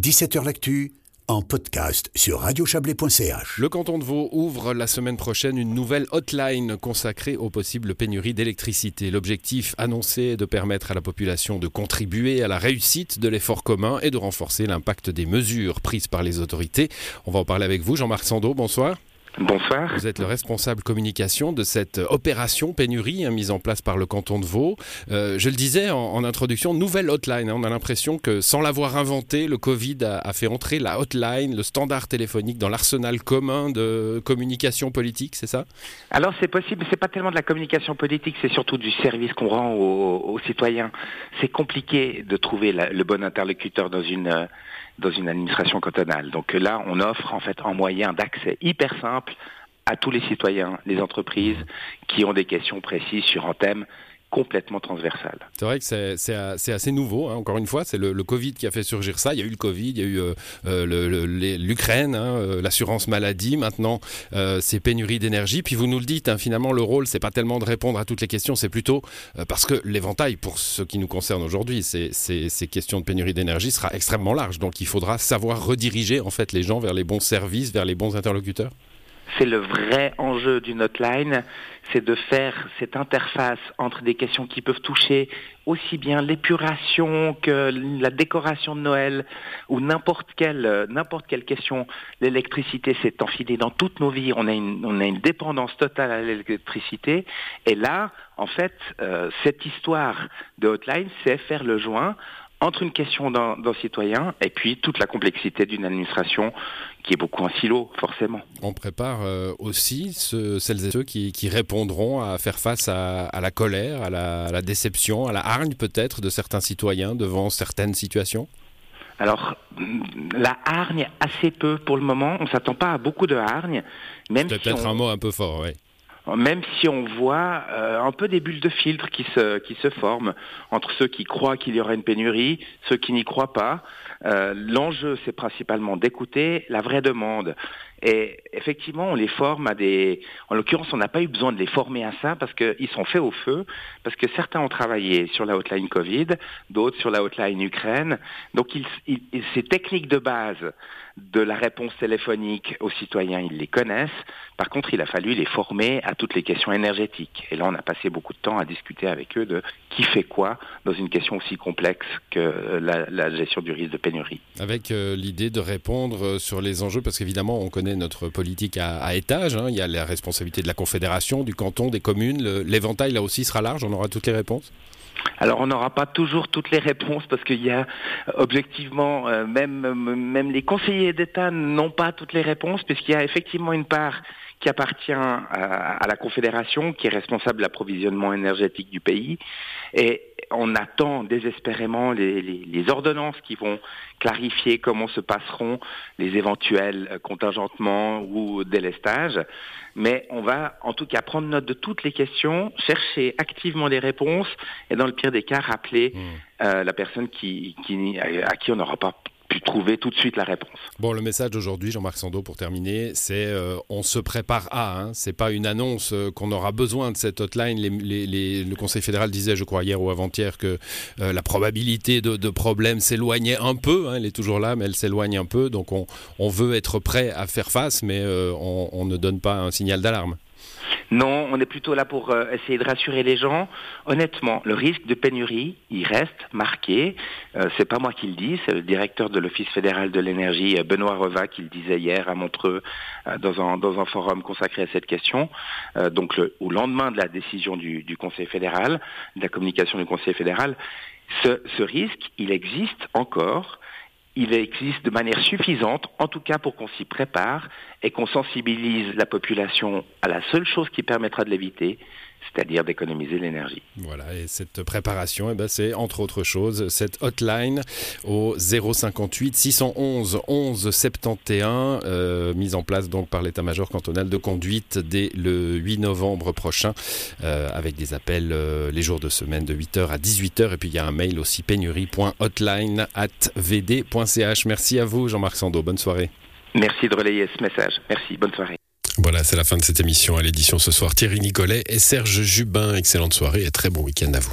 17h L'actu en podcast sur radiochablais.ch. Le canton de Vaud ouvre la semaine prochaine une nouvelle hotline consacrée aux possibles pénuries d'électricité. L'objectif annoncé est de permettre à la population de contribuer à la réussite de l'effort commun et de renforcer l'impact des mesures prises par les autorités. On va en parler avec vous, Jean-Marc Sando, bonsoir. Bonsoir. Vous êtes le responsable communication de cette opération pénurie hein, mise en place par le canton de Vaud. Euh, je le disais en, introduction, nouvelle hotline. Hein. on a l'impression que sans l'avoir inventé, le Covid a, fait entrer la hotline, le standard téléphonique dans l'arsenal commun de communication politique, c'est ça? Alors c'est possible, c'est pas tellement de la communication politique, c'est surtout du service qu'on rend aux, citoyens. C'est compliqué de trouver le bon interlocuteur dans une euh, dans une administration cantonale. Donc là, on offre en fait un moyen d'accès hyper simple à tous les citoyens, les entreprises qui ont des questions précises sur un thème complètement transversal. C'est vrai que c'est assez nouveau, hein. encore une fois, c'est le, Covid qui a fait surgir ça. Il y a eu le Covid, il y a eu euh, euh, l'Ukraine, hein, euh, l'assurance maladie, maintenant ces pénuries d'énergie. Puis vous nous le dites, hein, finalement le rôle, c'est pas tellement de répondre à toutes les questions, c'est plutôt parce que l'éventail, pour ce qui nous concerne aujourd'hui, ces, ces questions de pénurie d'énergie sera extrêmement large. Donc il faudra savoir rediriger en fait les gens vers les bons services, vers les bons interlocuteurs c'est le vrai enjeu d'une hotline, c'est de faire cette interface entre des questions qui peuvent toucher aussi bien l'épuration que la décoration de Noël ou n'importe quelle question. L'électricité s'est enfilée dans toutes nos vies. On a une on a une dépendance totale à l'électricité. Et là, en fait, euh, cette histoire de hotline, c'est faire le joint entre une question d'un citoyen et puis toute la complexité d'une administration qui est beaucoup un silo, forcément. On prépare euh, aussi celles et ceux qui, répondront à faire face à, la colère, à la, déception, à la hargne peut-être de certains citoyens devant certaines situations? Alors, la hargne, assez peu pour le moment. On ne s'attend pas à beaucoup de hargne. C'est peut-être un mot un peu fort, oui même si on voit euh, un peu des bulles de filtre qui se, qui se forment entre ceux qui croient qu'il y aura une pénurie, ceux qui n'y croient pas. Euh, l'enjeu, c'est principalement d'écouter la vraie demande. Et effectivement, on les forme à des... En l'occurrence, on n'a pas eu besoin de les former à ça parce qu'ils sont faits au feu, parce que certains ont travaillé sur la hotline Covid, d'autres sur la hotline Ukraine. Donc, ces techniques de base de la réponse téléphonique aux citoyens, ils les connaissent. Par contre, il a fallu les former à toutes les questions énergétiques. Et là, on a passé beaucoup de temps à discuter avec eux de qui fait quoi dans une question aussi complexe que la, gestion du risque de pénurie. Avec euh, l'idée de répondre sur les enjeux, parce qu'évidemment, on connaît notre politique à, étage. Hein. Il y a la responsabilité de la Confédération, du canton, des communes. L'éventail, là aussi, sera large. On aura toutes les réponses? Alors on n'aura pas toujours toutes les réponses parce qu'il y a objectivement euh, même même les conseillers d'État n'ont pas toutes les réponses puisqu'il y a effectivement une part qui appartient à, la Confédération, qui est responsable de l'approvisionnement énergétique du pays. Et on attend désespérément les, les, ordonnances qui vont clarifier comment se passeront les éventuels contingentements ou délestages. Mais on va en tout cas prendre note de toutes les questions, chercher activement des réponses et dans le pire des cas rappeler mmh. euh, la personne qui, qui, à qui on n'aura pas pu trouver tout de suite la réponse. Bon, le message d'aujourd'hui, Jean-Marc Sando, pour terminer, c'est euh, on se prépare à. Hein, c'est pas une annonce euh, qu'on aura besoin de cette hotline. Les, le Conseil fédéral disait, je crois hier ou avant-hier, que euh, la probabilité de, de problème s'éloignait un peu. Hein, elle est toujours là, mais elle s'éloigne un peu. Donc on, on, veut être prêt à faire face, mais on, on ne donne pas un signal d'alarme. Non, on est plutôt là pour euh, essayer de rassurer les gens. Honnêtement, le risque de pénurie, il reste marqué. Euh, c'est pas moi qui le dis, c'est le directeur de l'Office fédéral de l'énergie, euh, Benoît Reva, qui le disait hier à Montreux dans, un, dans un forum consacré à cette question. donc, au lendemain de la décision du, Conseil fédéral, de la communication du Conseil fédéral, ce risque, il existe encore il existe de manière suffisante, en tout cas pour qu'on s'y prépare et qu'on sensibilise la population à la seule chose qui permettra de l'éviter, c'est-à-dire d'économiser l'énergie. Voilà, et cette préparation, eh ben, c'est entre autres choses cette hotline au 058 611 11 71, mise en place donc par l'état-major cantonal de conduite dès le 8 novembre prochain, euh, avec des appels euh, les jours de semaine de 8h à 18h, et puis il y a un mail aussi pénurie.hotline at vd.ch. Merci à vous Jean-Marc Sando, bonne soirée. Merci de relayer ce message. Merci, bonne soirée. Voilà, c'est la fin de cette émission à l'édition ce soir. Thierry Nicolet et Serge Jubin. Excellente soirée et très bon week-end à vous.